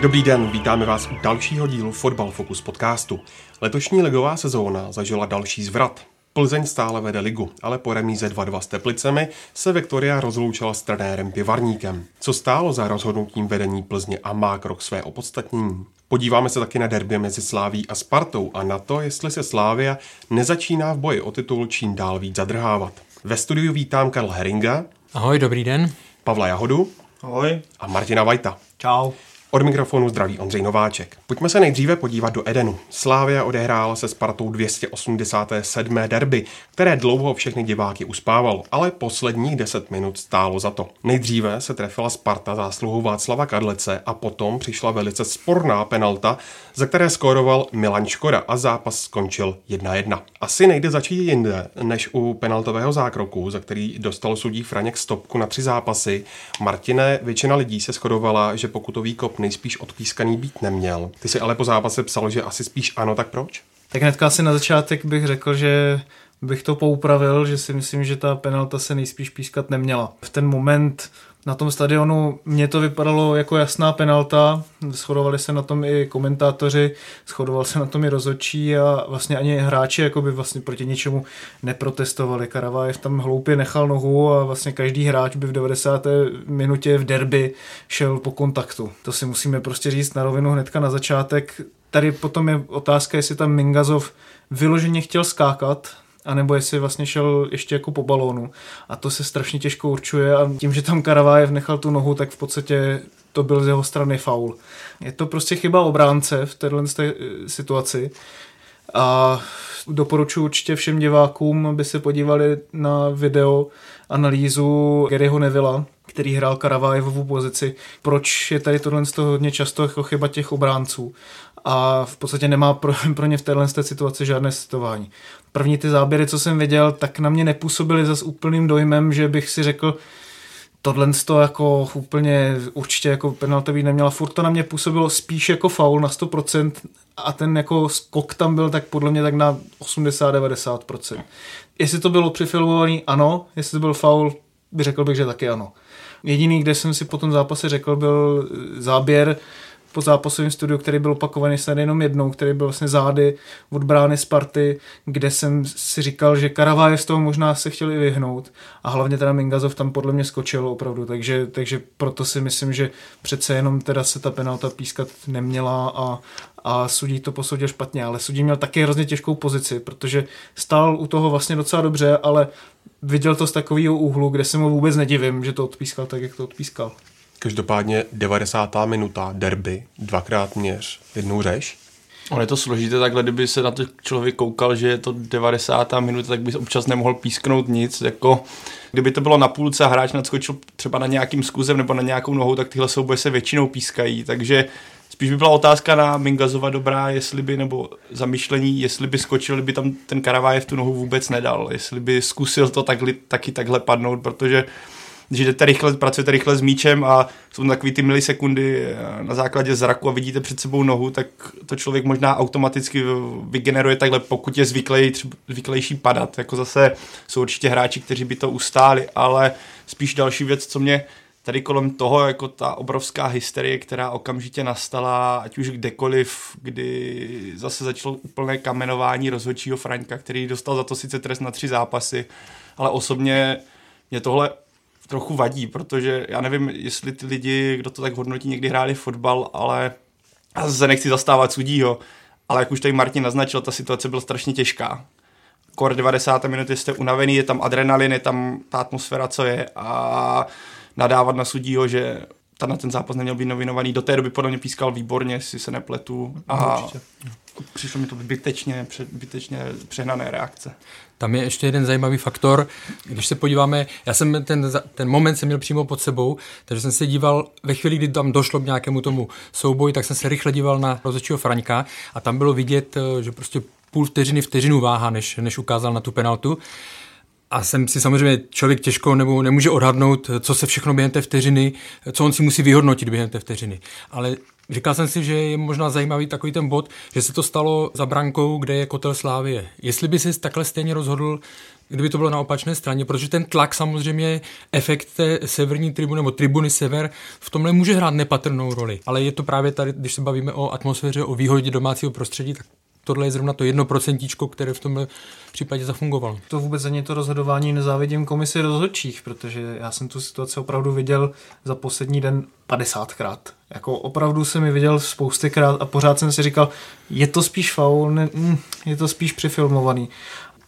Dobrý den, vítáme vás u dalšího dílu Fotbal Focus podcastu. Letošní ligová sezóna zažila další zvrat. Plzeň stále vede ligu, ale po remíze 2-2 s Teplicemi se Viktoria rozloučila s trenérem Pivarníkem. Co stálo za rozhodnutím vedení Plzně a má krok své opodstatnění? Podíváme se taky na derby mezi Sláví a Spartou a na to, jestli se Slávia nezačíná v boji o titul čím dál víc zadrhávat. Ve studiu vítám Karl Heringa, Ahoj, dobrý den. Pavla Jahodu Ahoj. a Martina Vajta. Čau. Od mikrofonu zdraví Ondřej Nováček. Pojďme se nejdříve podívat do Edenu. Slávia odehrála se Spartou 287. derby, které dlouho všechny diváky uspávalo, ale posledních 10 minut stálo za to. Nejdříve se trefila Sparta zásluhou Václava Kadlece a potom přišla velice sporná penalta, za které skóroval Milan Škoda a zápas skončil 1-1. Asi nejde začít jinde, než u penaltového zákroku, za který dostal sudí Franěk stopku na tři zápasy. Martine, většina lidí se shodovala, že pokutový kop nejspíš odpískaný být neměl. Ty si ale po zápase psal, že asi spíš ano, tak proč? Tak hnedka asi na začátek bych řekl, že bych to poupravil, že si myslím, že ta penalta se nejspíš pískat neměla. V ten moment na tom stadionu mně to vypadalo jako jasná penalta, shodovali se na tom i komentátoři, shodoval se na tom i rozhodčí a vlastně ani hráči jako by vlastně proti ničemu neprotestovali. Karavájev tam hloupě nechal nohu a vlastně každý hráč by v 90. minutě v derby šel po kontaktu. To si musíme prostě říct na rovinu hnedka na začátek. Tady potom je otázka, jestli tam Mingazov vyloženě chtěl skákat, anebo jestli vlastně šel ještě jako po balónu. A to se strašně těžko určuje a tím, že tam Karavájev nechal tu nohu, tak v podstatě to byl z jeho strany faul. Je to prostě chyba obránce v této situaci a doporučuji určitě všem divákům, aby se podívali na video analýzu Garyho Nevilla, který hrál Karavájevovu pozici. Proč je tady tohle z toho hodně často jako chyba těch obránců? A v podstatě nemá pro, pro ně v téhle situaci žádné citování. První ty záběry, co jsem viděl, tak na mě nepůsobily zas úplným dojmem, že bych si řekl, tohle to jako úplně určitě jako penalta být neměla. Furt to na mě působilo spíš jako faul na 100% a ten jako skok tam byl tak podle mě tak na 80-90%. Jestli to bylo přifilmovaný, ano. Jestli to byl faul, by řekl bych, že taky ano. Jediný, kde jsem si po tom zápase řekl, byl záběr po zápasovém studiu, který byl opakovaný snad jenom jednou, který byl vlastně zády od brány Sparty, kde jsem si říkal, že Karavájev z toho možná se chtěli vyhnout a hlavně teda Mingazov tam podle mě skočil opravdu, takže, takže proto si myslím, že přece jenom teda se ta penalta pískat neměla a, a sudí to posoudil špatně, ale sudí měl taky hrozně těžkou pozici, protože stál u toho vlastně docela dobře, ale viděl to z takového úhlu, kde se mu vůbec nedivím, že to odpískal tak, jak to odpískal. Každopádně 90. minuta, derby, dvakrát měř, jednou řeš. On je to složité takhle, kdyby se na to člověk koukal, že je to 90. minuta, tak by občas nemohl písknout nic. Jako, kdyby to bylo na půlce a hráč nadskočil třeba na nějakým skuzem nebo na nějakou nohou, tak tyhle souboje se většinou pískají. Takže spíš by byla otázka na Mingazova dobrá, jestli by, nebo zamýšlení, jestli by skočil, kdyby tam ten Karavájev tu nohu vůbec nedal, jestli by zkusil to takhle, taky takhle padnout, protože když jdete rychle, pracujete rychle s míčem a jsou tam takový ty milisekundy na základě zraku a vidíte před sebou nohu, tak to člověk možná automaticky vygeneruje takhle, pokud je zvyklej, třeba zvyklejší padat. Jako zase jsou určitě hráči, kteří by to ustáli, ale spíš další věc, co mě tady kolem toho, jako ta obrovská hysterie, která okamžitě nastala, ať už kdekoliv, kdy zase začalo úplné kamenování rozhodčího Franka, který dostal za to sice trest na tři zápasy, ale osobně mě tohle trochu vadí, protože já nevím, jestli ty lidi, kdo to tak hodnotí, někdy hráli fotbal, ale já se nechci zastávat sudího, ale jak už tady Martin naznačil, ta situace byla strašně těžká. Kor 90 minuty jste unavený, je tam adrenalin, je tam ta atmosféra, co je a nadávat na sudího, že ta na ten zápas neměl být novinovaný. Do té doby podle mě pískal výborně, si se nepletu. A Určitě. přišlo mi to zbytečně, zbytečně přehnané reakce. Tam je ještě jeden zajímavý faktor, když se podíváme, já jsem ten, ten moment jsem měl přímo pod sebou, takže jsem se díval, ve chvíli, kdy tam došlo k nějakému tomu souboji, tak jsem se rychle díval na rozhodčího Fraňka a tam bylo vidět, že prostě půl vteřiny vteřinu váha, než, než ukázal na tu penaltu. A jsem si samozřejmě člověk těžko nebo nemůže odhadnout, co se všechno během té vteřiny, co on si musí vyhodnotit během té vteřiny. Ale říkal jsem si, že je možná zajímavý takový ten bod, že se to stalo za brankou, kde je kotel Slávie. Jestli by si takhle stejně rozhodl, kdyby to bylo na opačné straně, protože ten tlak samozřejmě, efekt té severní tribuny nebo tribuny sever v tomhle může hrát nepatrnou roli. Ale je to právě tady, když se bavíme o atmosféře, o výhodě domácího prostředí, tak tohle je zrovna to jedno procentíčko, které v tomhle případě zafungovalo. To vůbec ani to rozhodování nezávidím komisi rozhodčích, protože já jsem tu situaci opravdu viděl za poslední den 50krát. Jako opravdu jsem ji viděl spoustykrát a pořád jsem si říkal, je to spíš faul, ne, mm, je to spíš přifilmovaný.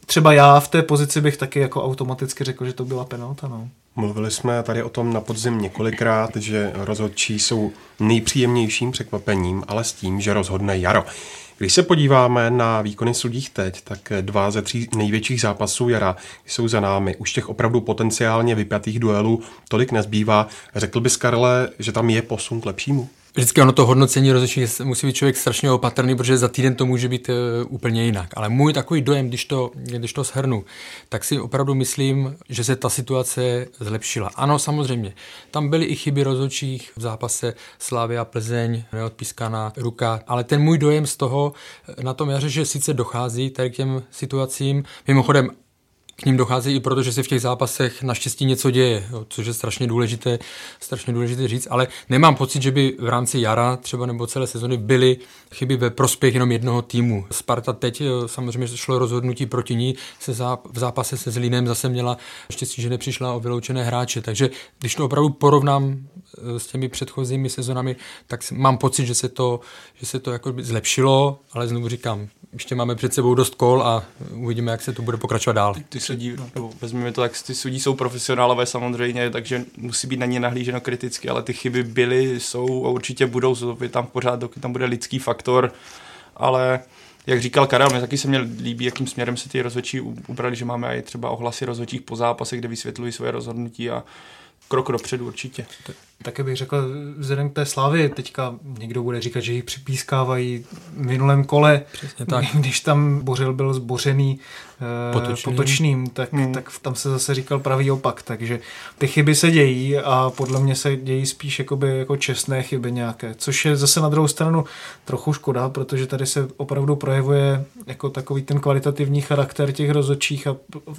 Třeba já v té pozici bych taky jako automaticky řekl, že to byla penalta. No. Mluvili jsme tady o tom na podzim několikrát, že rozhodčí jsou nejpříjemnějším překvapením, ale s tím, že rozhodne jaro. Když se podíváme na výkony sudích teď, tak dva ze tří největších zápasů jara jsou za námi. Už těch opravdu potenciálně vypjatých duelů tolik nezbývá. Řekl bys, Karle, že tam je posun k lepšímu? Vždycky ono to hodnocení rozhodčí musí být člověk strašně opatrný, protože za týden to může být uh, úplně jinak. Ale můj takový dojem, když to, když to shrnu, tak si opravdu myslím, že se ta situace zlepšila. Ano, samozřejmě, tam byly i chyby rozhodčích v zápase Slávy a Plzeň, neodpískaná ruka, ale ten můj dojem z toho e, na tom jaře, že sice dochází tady k těm situacím, mimochodem k ním dochází i proto, že se v těch zápasech naštěstí něco děje, jo, což je strašně důležité, strašně důležité říct, ale nemám pocit, že by v rámci jara třeba nebo celé sezony byly chyby ve prospěch jenom jednoho týmu. Sparta teď samozřejmě šlo rozhodnutí proti ní, se v zápase se Zlínem zase měla štěstí, že nepřišla o vyloučené hráče, takže když to opravdu porovnám eh, s těmi předchozími sezonami, tak mám pocit, že se to, že se to jako zlepšilo, ale znovu říkám, ještě máme před sebou dost kol a uvidíme, jak se to bude pokračovat dál. Ty, sudí, no, vezmeme to tak, ty sudí jsou profesionálové samozřejmě, takže musí být na ně nahlíženo kriticky, ale ty chyby byly, jsou a určitě budou, jsou tam pořád, dokud tam bude lidský faktor, ale jak říkal Karel, mě taky se mě líbí, jakým směrem se ty rozhodčí ubrali, že máme i třeba ohlasy rozhodčích po zápase, kde vysvětlují svoje rozhodnutí a krok dopředu určitě. Také bych řekl, vzhledem k té slávy, teďka někdo bude říkat, že ji připískávají v minulém kole, Přesně tak. když tam Bořil byl zbořený eh, potočným, potočným tak, hmm. tak tam se zase říkal pravý opak, takže ty chyby se dějí a podle mě se dějí spíš jakoby jako čestné chyby nějaké, což je zase na druhou stranu trochu škoda, protože tady se opravdu projevuje jako takový ten kvalitativní charakter těch rozhodčích a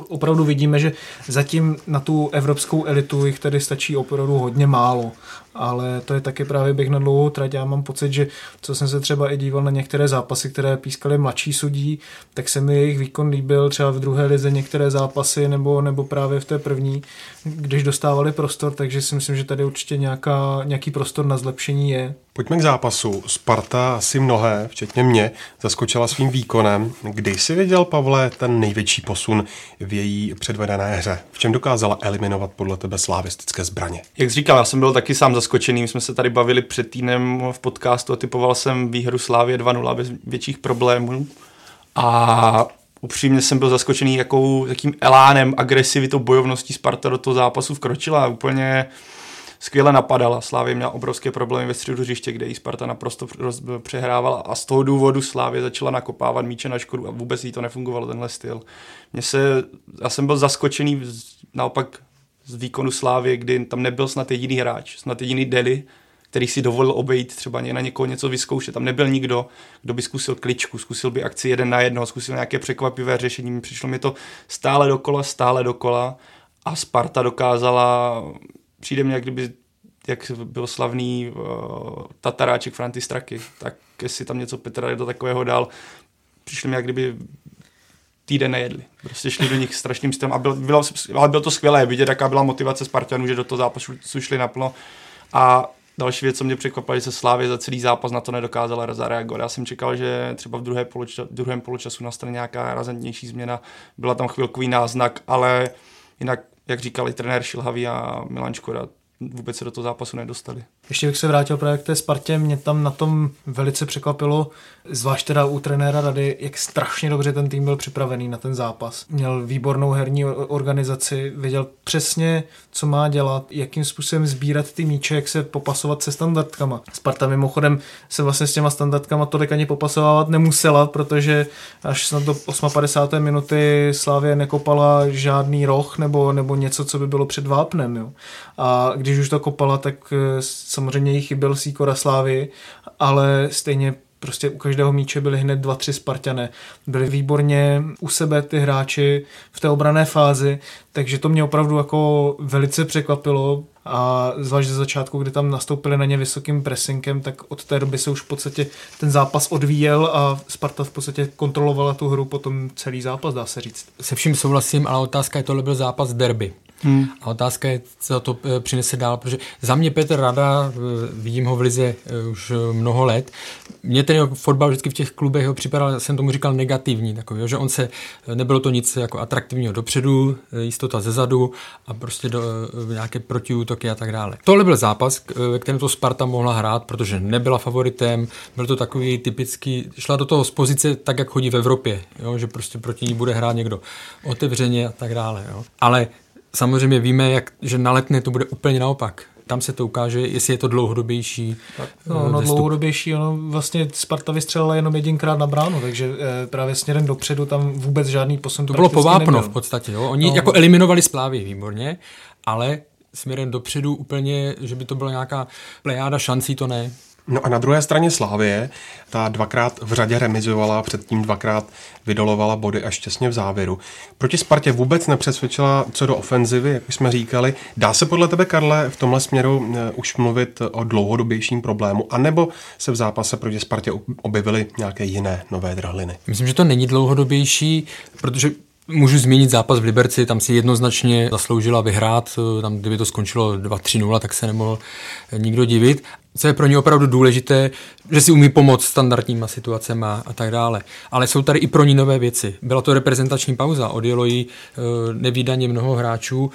opravdu vidíme, že zatím na tu evropskou elitu jich tady stačí opravdu hodně málo ale to je taky právě běh na dlouhou trať. Já mám pocit, že co jsem se třeba i díval na některé zápasy, které pískali mladší sudí, tak se mi jejich výkon líbil třeba v druhé lize některé zápasy nebo, nebo právě v té první, když dostávali prostor, takže si myslím, že tady určitě nějaká, nějaký prostor na zlepšení je. Pojďme k zápasu. Sparta asi mnohé, včetně mě, zaskočila svým výkonem. Kdy jsi viděl, Pavle, ten největší posun v její předvedené hře? V čem dokázala eliminovat podle tebe slávistické zbraně? Jak jsi říkal, já jsem byl taky sám zaskočený. My jsme se tady bavili před týdnem v podcastu a typoval jsem výhru Slávě 2-0 bez větších problémů. A upřímně jsem byl zaskočený, jakou, jakým elánem, agresivitou, bojovností Sparta do toho zápasu vkročila. Úplně skvěle napadala. Slávě měla obrovské problémy ve středu hřiště, kde jí Sparta naprosto přehrávala a z toho důvodu Slávě začala nakopávat míče na škodu a vůbec jí to nefungovalo, tenhle styl. Mně se, já jsem byl zaskočený naopak z výkonu Slávě, kdy tam nebyl snad jediný hráč, snad jediný Deli, který si dovolil obejít, třeba na někoho něco vyzkoušet. Tam nebyl nikdo, kdo by zkusil kličku, zkusil by akci jeden na jedno, zkusil nějaké překvapivé řešení. Přišlo mi to stále dokola, stále dokola a Sparta dokázala přijde mi, jak kdyby jak byl slavný uh, Tataráček Franty Straky, tak jestli tam něco Petra do takového dal, přišli mi, jak kdyby týden nejedli. Prostě šli do nich strašným stylem a byl, bylo, ale bylo to skvělé vidět, jaká byla motivace Spartanů, že do toho zápasu šli naplno. A další věc, co mě překvapila, že se Slávě za celý zápas na to nedokázala zareagovat. Já jsem čekal, že třeba v druhé poloča, druhém poločasu nastane nějaká razantnější změna. Byla tam chvilkový náznak, ale jinak jak říkali trenér Šilhavý a Milan Škoda, vůbec se do toho zápasu nedostali. Ještě bych se vrátil právě k té Spartě, mě tam na tom velice překvapilo, zvlášť teda u trenéra Rady, jak strašně dobře ten tým byl připravený na ten zápas. Měl výbornou herní organizaci, věděl přesně, co má dělat, jakým způsobem sbírat ty míče, jak se popasovat se standardkama. Sparta mimochodem se vlastně s těma standardkama tolik ani popasovávat nemusela, protože až snad do 58. minuty Slávě nekopala žádný roh nebo, nebo něco, co by bylo před vápnem. Jo. A když už to kopala, tak eh, samozřejmě jí chyběl Sýkora Slávy, ale stejně prostě u každého míče byly hned dva, tři Spartané. Byli výborně u sebe ty hráči v té obrané fázi, takže to mě opravdu jako velice překvapilo a zvlášť ze začátku, kdy tam nastoupili na ně vysokým pressingem, tak od té doby se už v podstatě ten zápas odvíjel a Sparta v podstatě kontrolovala tu hru potom celý zápas, dá se říct. Se vším souhlasím, ale otázka je, tohle byl zápas derby. Hmm. A otázka je, co to eh, přinese dál, protože za mě Petr Rada, eh, vidím ho v Lize eh, už mnoho let, mě ten fotbal vždycky v těch klubech ho připadal, jsem tomu říkal negativní, takový, že on se, nebylo to nic jako atraktivního dopředu, jistota ze zadu a prostě do, nějaké protiútoky a tak dále. Tohle byl zápas, ve kterém to Sparta mohla hrát, protože nebyla favoritem, byl to takový typický, šla do toho z pozice tak, jak chodí v Evropě, jo, že prostě proti ní bude hrát někdo otevřeně a tak dále. Jo. Ale Samozřejmě víme, jak, že na letné to bude úplně naopak. Tam se to ukáže, jestli je to dlouhodobější. Tak, no, no dlouhodobější, ono vlastně Sparta vystřelila jenom jedinkrát na bránu, takže e, právě směrem dopředu tam vůbec žádný posun To bylo povápno v podstatě, jo. Oni no. jako eliminovali splávy výborně, ale směrem dopředu úplně, že by to byla nějaká plejáda šancí, to ne. No a na druhé straně Slávie, ta dvakrát v řadě remizovala, předtím dvakrát vydolovala body až těsně v závěru. Proti Spartě vůbec nepřesvědčila co do ofenzivy, jak už jsme říkali. Dá se podle tebe, Karle, v tomhle směru eh, už mluvit o dlouhodobějším problému, anebo se v zápase proti Spartě objevily nějaké jiné nové drhliny? Myslím, že to není dlouhodobější, protože Můžu zmínit zápas v Liberci, tam si jednoznačně zasloužila vyhrát, tam kdyby to skončilo 2-3-0, tak se nemohl nikdo divit co je pro ně opravdu důležité, že si umí pomoct standardníma situacemi a tak dále. Ale jsou tady i pro ní nové věci. Byla to reprezentační pauza, odjelo jí e, nevýdaně mnoho hráčů.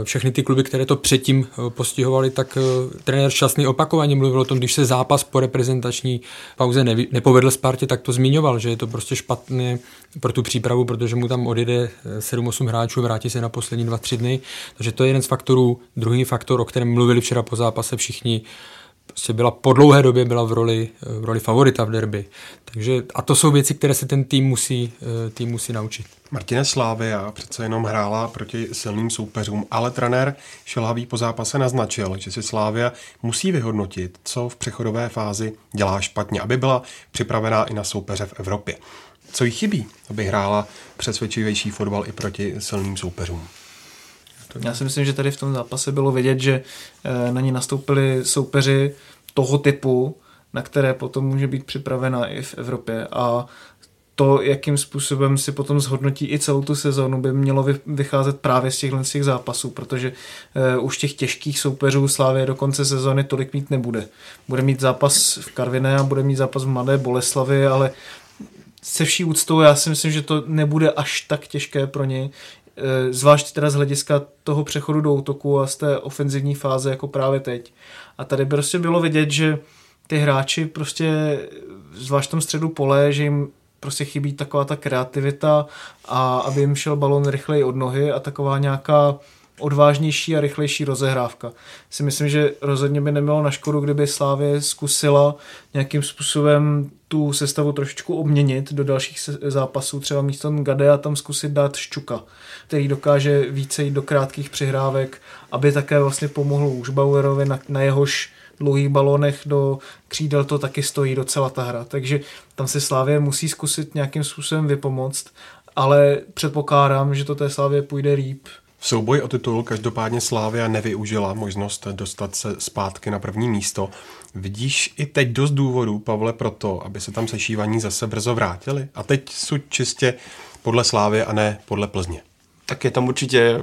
E, všechny ty kluby, které to předtím e, postihovali, tak trenér Šťastný opakovaně mluvil o tom, když se zápas po reprezentační pauze nepovedl Spartě, tak to zmiňoval, že je to prostě špatné pro tu přípravu, protože mu tam odjede 7-8 hráčů, vrátí se na poslední 2-3 dny. Takže to je jeden z faktorů. Druhý faktor, o kterém mluvili včera po zápase všichni, prostě byla po dlouhé době byla v roli, v roli favorita v derby. Takže, a to jsou věci, které se ten tým musí, eh, tým musí naučit. Martine Slávia přece jenom hrála proti silným soupeřům, ale trenér Šelhavý po zápase naznačil, že si Slávia musí vyhodnotit, co v přechodové fázi dělá špatně, aby byla připravená i na soupeře v Evropě. Co jí chybí, aby hrála přesvědčivější fotbal i proti silným soupeřům? Já si myslím, že tady v tom zápase bylo vidět, že eh, na ní nastoupili soupeři toho typu, na které potom může být připravena i v Evropě a to, jakým způsobem si potom zhodnotí i celou tu sezónu, by mělo vycházet právě z těchto těch zápasů, protože uh, už těch těžkých soupeřů Slávě do konce sezóny tolik mít nebude. Bude mít zápas v Karviné a bude mít zápas v Mladé Boleslavi, ale se vší úctou já si myslím, že to nebude až tak těžké pro něj, Eh, zvlášť teda z hlediska toho přechodu do útoku a z té ofenzivní fáze jako právě teď. A tady prostě bylo vidět, že ty hráči prostě, zvlášť v tom středu pole, že jim prostě chybí taková ta kreativita a aby jim šel balon rychleji od nohy a taková nějaká odvážnější a rychlejší rozehrávka. Si myslím, že rozhodně by nemělo na škodu, kdyby Slávě zkusila nějakým způsobem tu sestavu trošičku obměnit do dalších zápasů, třeba místo Gadea tam zkusit dát Ščuka, který dokáže více jít do krátkých přihrávek, aby také vlastně pomohl už Bauerovi na, na jehož dlouhých balonech do křídel to taky stojí docela ta hra. Takže tam se Slávě musí zkusit nějakým způsobem vypomoct, ale předpokládám, že to té Slávě půjde líp, v souboji o titul každopádně Slávia nevyužila možnost dostat se zpátky na první místo. Vidíš i teď dost důvodů, Pavle, pro to, aby se tam sešívaní zase brzo vrátili? A teď jsou čistě podle Slávy a ne podle Plzně. Tak je tam určitě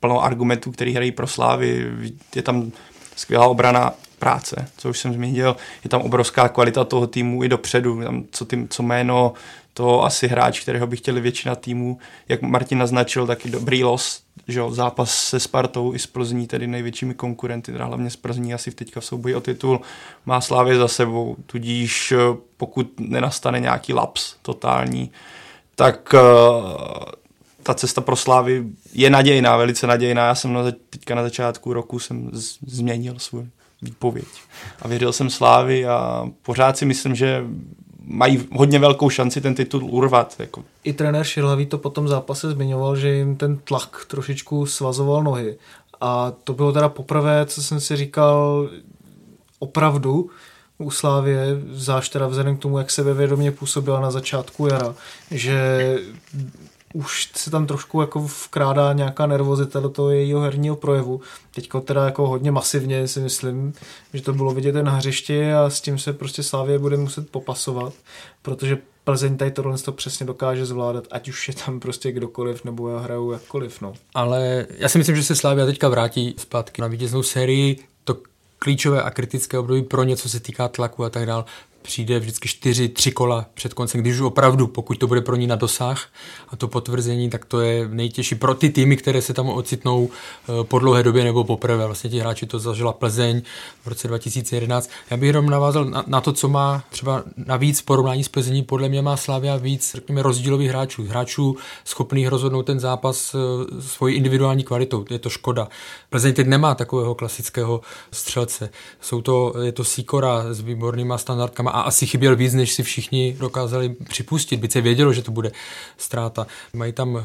plno argumentů, který hrají pro Slávy. Je tam skvělá obrana práce, co už jsem zmínil. Je tam obrovská kvalita toho týmu i dopředu. Tam, co, tým, co jméno to asi hráč, kterého by chtěli většina týmů, jak Martin naznačil, taky dobrý los že jo, zápas se Spartou i s Plzní, tedy největšími konkurenty, teda hlavně s Plzní asi teďka v souboji o titul, má Slávě za sebou, tudíž eh, pokud nenastane nějaký laps totální, tak uh, ta cesta pro Slávy je nadějná, velice nadějná. Já jsem na, teďka na začátku roku jsem z, změnil svůj výpověď a věřil jsem Slávy a pořád si myslím, že mají hodně velkou šanci ten titul urvat. Jako. I trenér Šilhavý to potom zápase zmiňoval, že jim ten tlak trošičku svazoval nohy. A to bylo teda poprvé, co jsem si říkal opravdu u Slávě, zášť teda vzhledem k tomu, jak sebevědomě působila na začátku jara, že už se tam trošku jako vkrádá nějaká nervozita do toho jejího herního projevu. Teďko teda jako hodně masivně si myslím, že to bylo vidět na hřišti a s tím se prostě Slávě bude muset popasovat, protože Plzeň tady tohle to přesně dokáže zvládat, ať už je tam prostě kdokoliv, nebo já hraju jakkoliv. No. Ale já si myslím, že se Slávia teďka vrátí zpátky na vítěznou sérii. To klíčové a kritické období pro ně, co se týká tlaku a tak dále, přijde vždycky čtyři, tři kola před koncem, když už opravdu, pokud to bude pro ní na dosah a to potvrzení, tak to je nejtěžší pro ty týmy, které se tam ocitnou eh, po dlouhé době nebo poprvé. Vlastně ti hráči to zažila Plzeň v roce 2011. Já bych jenom navázal na, na to, co má třeba navíc porovnání s Plzení, podle mě má Slavia víc, řekněme, rozdílových hráčů. Hráčů schopných rozhodnout ten zápas eh, svojí individuální kvalitou. Je to škoda. Plzeň teď nemá takového klasického střelce. Jsou to, je to Sikora s výbornýma standardkama a asi chyběl víc, než si všichni dokázali připustit, byť se vědělo, že to bude ztráta. Mají tam eh,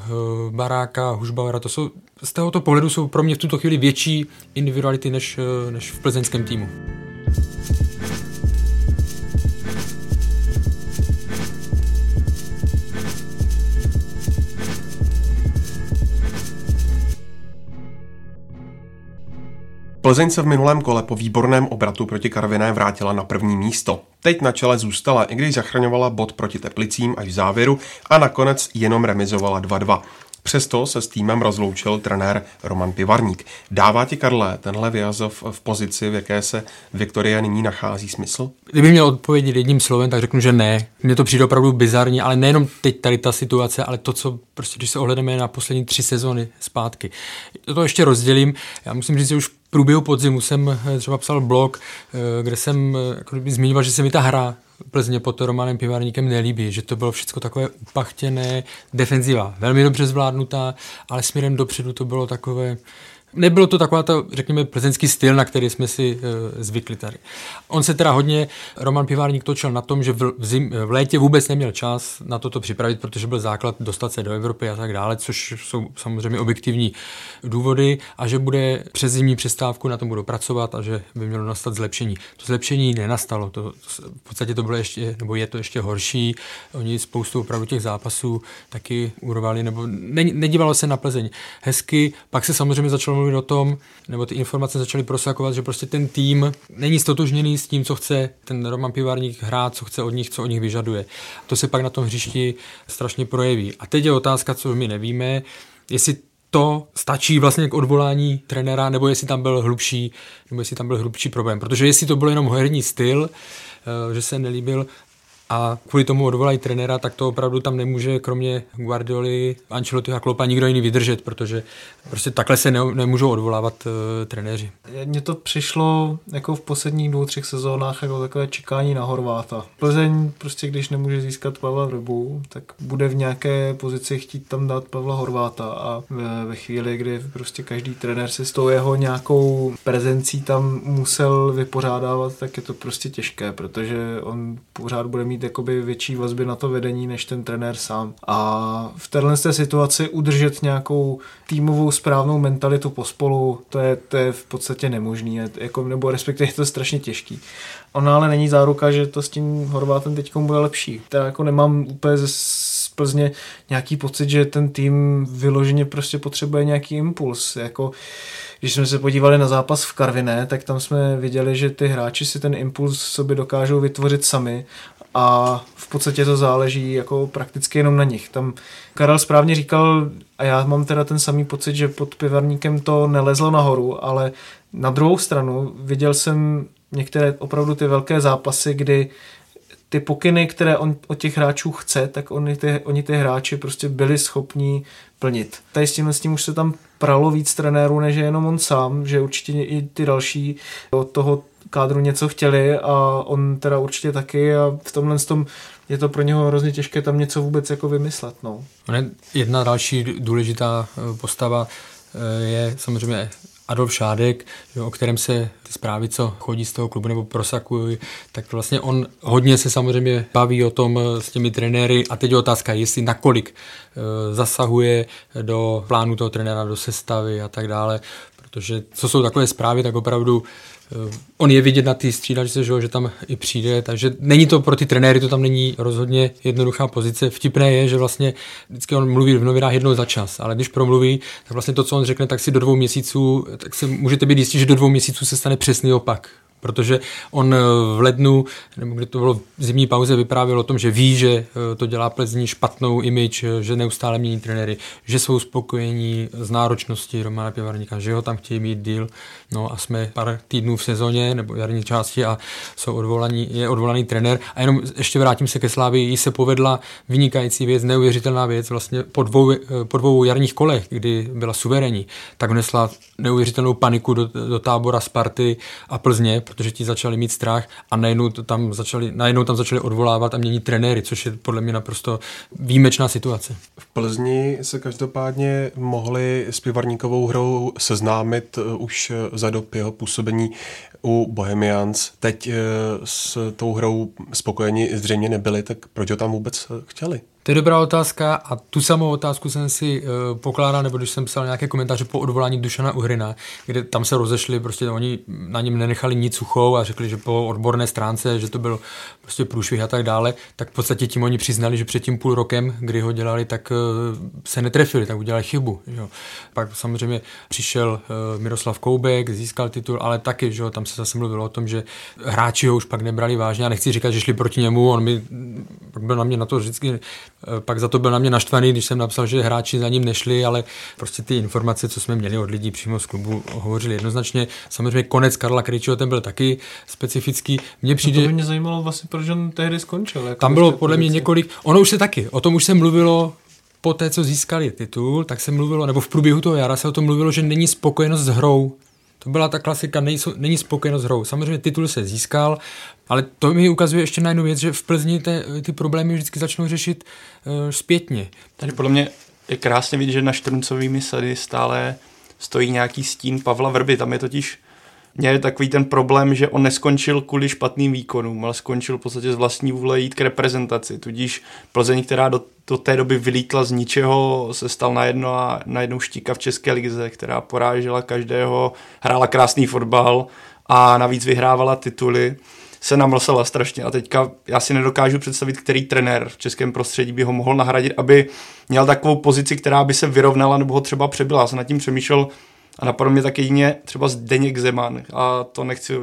Baráka, Hušbauera, to jsou, z tohoto pohledu jsou pro mě v tuto chvíli větší individuality než, eh, než v plzeňském týmu. Plzeň se v minulém kole po výborném obratu proti Karviné vrátila na první místo. Teď na čele zůstala, i když zachraňovala bod proti Teplicím až v závěru a nakonec jenom remizovala 2-2. Přesto se s týmem rozloučil trenér Roman Pivarník. Dává ti, Karle, tenhle vyjazov v pozici, v jaké se Viktoria nyní nachází smysl? Kdyby měl odpovědět jedním slovem, tak řeknu, že ne. Mně to přijde opravdu bizarní, ale nejenom teď tady ta situace, ale to, co prostě, když se ohledeme na poslední tři sezóny zpátky. To ještě rozdělím. Já musím říct, že už průběhu podzimu jsem eh, třeba psal blog, eh, kde jsem eh, jako zmiňoval, že se mi ta hra Plzně pod Romanem Pivárníkem nelíbí, že to bylo všechno takové upachtěné, defenziva velmi dobře zvládnutá, ale směrem dopředu to bylo takové Nebylo to taková to, řekněme, plzeňský styl, na který jsme si e, zvykli tady. On se teda hodně, Roman Pivárník točil na tom, že v, zim, v létě vůbec neměl čas na toto připravit, protože byl základ dostat se do Evropy a tak dále, což jsou samozřejmě objektivní důvody a že bude přes zimní přestávku na tom budou pracovat a že by mělo nastat zlepšení. To zlepšení nenastalo, to, v podstatě to bylo ještě, nebo je to ještě horší. Oni spoustu opravdu těch zápasů taky urvali, nebo ne, nedívalo se na Plzeň hezky, pak se samozřejmě začalo mluvit o tom, nebo ty informace začaly prosakovat, že prostě ten tým není stotožněný s tím, co chce ten Roman Pivárník hrát, co chce od nich, co od nich vyžaduje. To se pak na tom hřišti strašně projeví. A teď je otázka, co my nevíme, jestli to stačí vlastně k odvolání trenéra, nebo jestli tam byl hlubší, nebo jestli tam byl hlubší problém. Protože jestli to byl jenom herní styl, eh, že se nelíbil a kvůli tomu odvolají trenéra, tak to opravdu tam nemůže kromě Guardioli, Ancelotti a Klopa nikdo jiný vydržet, protože prostě takhle se ne, nemůžou odvolávat uh, trenéři. Mně to přišlo jako v posledních dvou, třech sezónách jako takové čekání na Horváta. Plzeň prostě, když nemůže získat Pavla Vrbu, tak bude v nějaké pozici chtít tam dát Pavla Horváta a ve, ve chvíli, kdy prostě každý trenér se s tou jeho nějakou prezencí tam musel vypořádávat, tak je to prostě těžké, protože on pořád bude mít mít jakoby větší vazby na to vedení než ten trenér sám. A v téhle situaci udržet nějakou týmovou správnou mentalitu pospolu, to je, to je v podstatě nemožný, jako, nebo respektive je to strašně těžký. Ona ale není záruka, že to s tím Horvátem teď bude lepší. Já jako nemám úplně ze Plzně nějaký pocit, že ten tým vyloženě prostě potřebuje nějaký impuls. Jako, když jsme se podívali na zápas v Karviné, tak tam jsme viděli, že ty hráči si ten impuls sobě dokážou vytvořit sami a v podstatě to záleží jako prakticky jenom na nich. Tam Karel správně říkal, a já mám teda ten samý pocit, že pod pivarníkem to nelezlo nahoru, ale na druhou stranu viděl jsem některé opravdu ty velké zápasy, kdy ty pokyny, které on od těch hráčů chce, tak oni ty, oni ty hráči prostě byli schopní plnit. Tady s tím, s tím už se tam pralo víc trenérů, než jenom on sám, že určitě i ty další od toho kádru něco chtěli a on teda určitě taky a v tomhle tom je to pro něho hrozně těžké tam něco vůbec jako vymyslet. No. Jedna další důležitá eh, postava eh, je samozřejmě Adolf Šádek, o kterém se ty zprávy, co chodí z toho klubu nebo prosakují, tak vlastně on hodně se samozřejmě baví o tom eh, s těmi trenéry a teď je otázka, jestli nakolik zasahuje do plánu toho trenéra, do sestavy a tak dále, protože co jsou takové zprávy, tak opravdu on je vidět na té střídačce, že, že tam i přijde, takže není to pro ty trenéry, to tam není rozhodně jednoduchá pozice. Vtipné je, že vlastně vždycky on mluví v novinách jednou za čas, ale když promluví, tak vlastně to, co on řekne, tak si do dvou měsíců, tak si můžete být jistí, že do dvou měsíců se stane přesný opak protože on eh, v lednu, nebo kdy to bylo v zimní pauze, vyprávěl o tom, že ví, že eh, to dělá Plzni špatnou image, eh, že neustále mění trenéry, že jsou spokojení z náročnosti Romana Pěvarníka, že ho tam chtějí mít díl. No a jsme pár týdnů v sezóně nebo jarní části a jsou odvolaní, je odvolaný trenér. A jenom ještě vrátím se ke Slávy, jí se povedla vynikající věc, neuvěřitelná věc, vlastně po dvou, po dvou jarních kolech, kdy byla suverénní, tak vnesla neuvěřitelnou paniku do, do tábora Sparty a Plzně, protože ti začali mít strach a najednou tam začali, najednou tam začali odvolávat a měnit trenéry, což je podle mě naprosto výjimečná situace. V Plzni se každopádně mohli s pivarníkovou hrou seznámit eh, už eh, za dob jeho působení u Bohemians. Teď eh, s tou hrou spokojeni zřejmě nebyli, tak proč ho tam vůbec chtěli? To je dobrá otázka a tu samou otázku jsem si uh, pokládal, nebo když jsem psal nějaké komentáře po odvolání Dušana Uhrina, kde tam se rozešli, prostě oni na něm nenechali nic suchou a řekli, že po odborné stránce, že to byl prostě průšvih a tak dále, tak v podstatě tím oni přiznali, že před tím půl rokem, kdy ho dělali, tak uh, se netrefili, tak udělali chybu. Jo. Pak samozřejmě přišel uh, Miroslav Koubek, získal titul, ale taky, že jo, tam se zase mluvilo o tom, že hráči ho už pak nebrali vážně. Já nechci říkat, že šli proti němu, on mi byl na mě na to vždycky pak za to byl na mě naštvaný, když jsem napsal, že hráči za ním nešli, ale prostě ty informace, co jsme měli od lidí přímo z klubu, hovořili jednoznačně. Samozřejmě konec Karla Kryčího, ten byl taky specifický. Mně přijde... No to by mě zajímalo vlastně, proč on tehdy skončil. Jako tam bylo podle mě několik, ono už se taky, o tom už se mluvilo po té, co získali titul, tak se mluvilo, nebo v průběhu toho jara se o tom mluvilo, že není spokojenost s hrou. To byla ta klasika, nejsou, není spokojenost hrou. Samozřejmě titul se získal, ale to mi ukazuje ještě na jednu věc, že v Plzni te, ty problémy vždycky začnou řešit uh, zpětně. Tady podle mě je krásně vidět, že na Štrncovými sady stále stojí nějaký stín Pavla Vrby. Tam je totiž měl takový ten problém, že on neskončil kvůli špatným výkonům, ale skončil v podstatě z vlastní vůle jít k reprezentaci. Tudíž Plzeň, která do, do té doby vylítla z ničeho, se stal na, jedno a, na jednou štíka v České lize, která porážela každého, hrála krásný fotbal a navíc vyhrávala tituly se namlsala strašně a teďka já si nedokážu představit, který trenér v českém prostředí by ho mohl nahradit, aby měl takovou pozici, která by se vyrovnala nebo ho třeba přebyla. Já jsem nad tím přemýšlel a napadlo mě tak jedině třeba Zdeněk Zeman a to nechci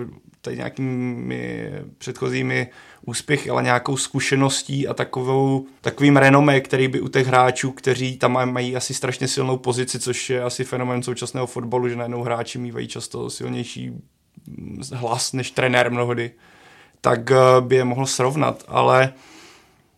tady nějakými předchozími úspěchy, ale nějakou zkušeností a takovou, takovým renomé, který by u těch hráčů, kteří tam mají asi strašně silnou pozici, což je asi fenomén současného fotbalu, že najednou hráči mývají často silnější hlas než trenér mnohdy tak eh, by je mohl srovnat, ale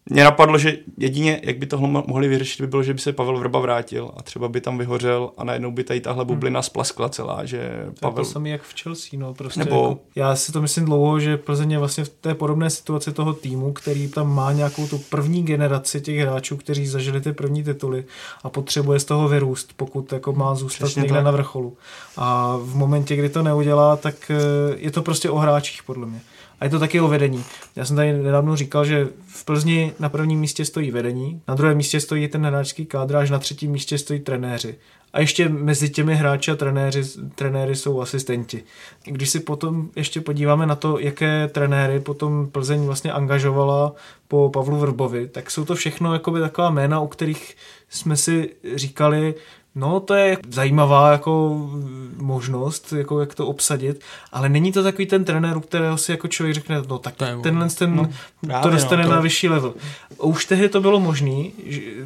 mě napadlo, že jedině, jak by tohle mohli vyřešit, by bylo, že by se Pavel Vrba vrátil a třeba by tam vyhořel a najednou by tady tahle bublina hmm. splaskla celá, že Pavel... To samý jak v Chelsea, no prostě Nebo... jako, já si to myslím dlouho, že Plzeň je vlastně v té podobné situaci toho týmu, který tam má nějakou tu první generaci těch hráčů, kteří zažili ty první tituly a potřebuje z toho vyrůst, pokud jako má zůstat Přesně někde tak. na vrcholu. A v momentě, kdy to neudělá, tak eh, je to prostě o hráčích, podle mě. A je to taky o vedení. Já jsem tady nedávno říkal, že v Plzni na prvním místě stojí vedení, na druhém místě stojí ten hráčský kádr, až na třetím místě stojí trenéři. A ještě mezi těmi hráči a trenéři, trenéry jsou asistenti. Když si potom ještě podíváme na to, jaké trenéry potom Plzeň vlastně angažovala po Pavlu Vrbovi, tak jsou to všechno taková jména, u kterých jsme si říkali, No, to je zajímavá jako možnost, jako jak to obsadit, ale není to takový ten trenér, u kterého si jako člověk řekne, no tak tenhle ten, no, to dostane no, to... na vyšší level. Už tehdy to bylo možné,